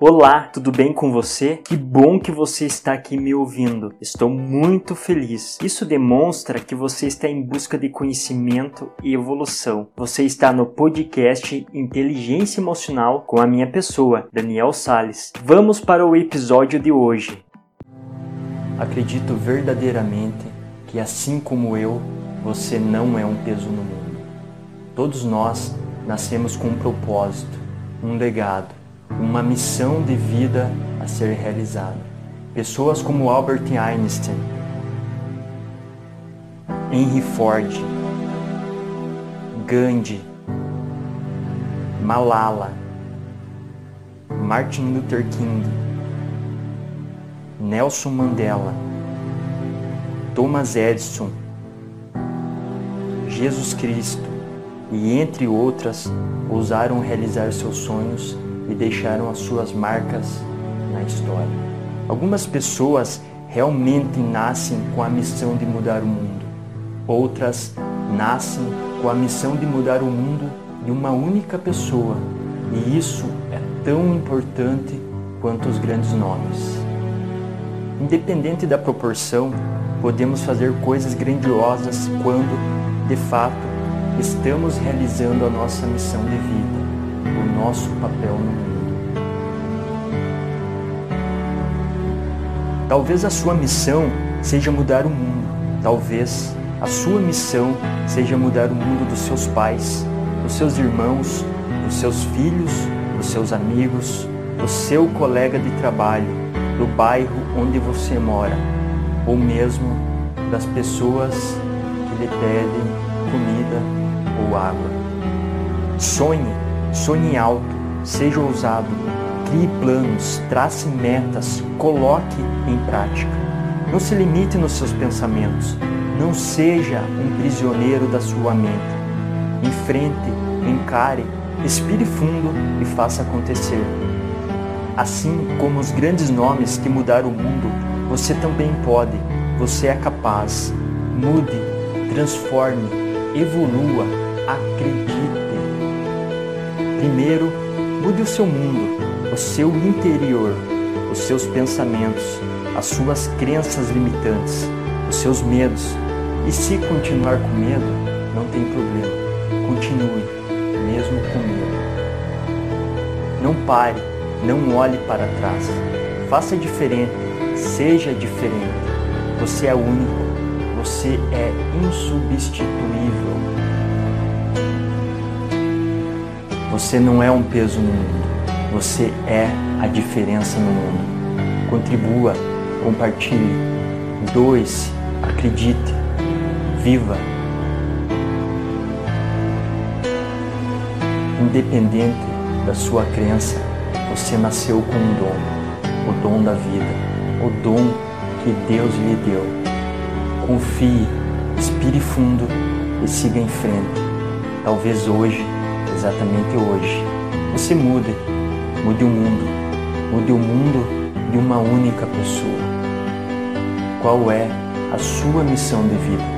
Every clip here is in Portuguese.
Olá, tudo bem com você? Que bom que você está aqui me ouvindo. Estou muito feliz. Isso demonstra que você está em busca de conhecimento e evolução. Você está no podcast Inteligência Emocional com a minha pessoa, Daniel Sales. Vamos para o episódio de hoje. Acredito verdadeiramente que assim como eu, você não é um peso no mundo. Todos nós nascemos com um propósito, um legado uma missão de vida a ser realizada. Pessoas como Albert Einstein, Henry Ford, Gandhi, Malala, Martin Luther King, Nelson Mandela, Thomas Edison, Jesus Cristo e entre outras ousaram realizar seus sonhos e deixaram as suas marcas na história. Algumas pessoas realmente nascem com a missão de mudar o mundo. Outras nascem com a missão de mudar o mundo de uma única pessoa. E isso é tão importante quanto os grandes nomes. Independente da proporção, podemos fazer coisas grandiosas quando, de fato, estamos realizando a nossa missão de vida o nosso papel no mundo. Talvez a sua missão seja mudar o mundo. Talvez a sua missão seja mudar o mundo dos seus pais, dos seus irmãos, dos seus filhos, dos seus amigos, do seu colega de trabalho, do bairro onde você mora, ou mesmo das pessoas que lhe pedem comida ou água. Sonhe Sonhe alto, seja ousado, crie planos, trace metas, coloque em prática. Não se limite nos seus pensamentos, não seja um prisioneiro da sua mente. Enfrente, encare, respire fundo e faça acontecer. Assim como os grandes nomes que mudaram o mundo, você também pode, você é capaz. Mude, transforme, evolua, acredite. Primeiro, mude o seu mundo, o seu interior, os seus pensamentos, as suas crenças limitantes, os seus medos. E se continuar com medo, não tem problema. Continue, mesmo com medo. Não pare, não olhe para trás. Faça diferente, seja diferente. Você é único, você é insubstituível. Você não é um peso no mundo, você é a diferença no mundo. Contribua, compartilhe, doe-se, acredite, viva. Independente da sua crença, você nasceu com um dom, o dom da vida, o dom que Deus lhe deu. Confie, respire fundo e siga em frente. Talvez hoje exatamente hoje. Você mude, mude o mundo, mude o mundo de uma única pessoa. Qual é a sua missão de vida?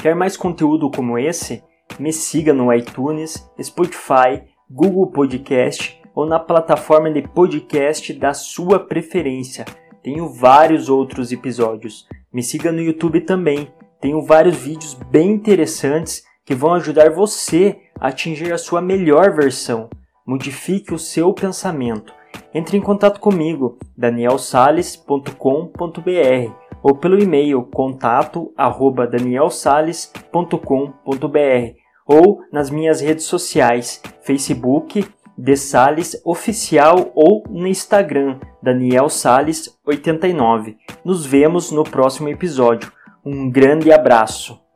Quer mais conteúdo como esse? Me siga no iTunes, Spotify, Google Podcast ou na plataforma de podcast da sua preferência. Tenho vários outros episódios. Me siga no YouTube também. Tenho vários vídeos bem interessantes que vão ajudar você a atingir a sua melhor versão. Modifique o seu pensamento. Entre em contato comigo, danielsales.com.br ou pelo e-mail contato@danielsales.com.br ou nas minhas redes sociais, Facebook de Sales Oficial ou no Instagram Daniel Sales 89. Nos vemos no próximo episódio. Um grande abraço.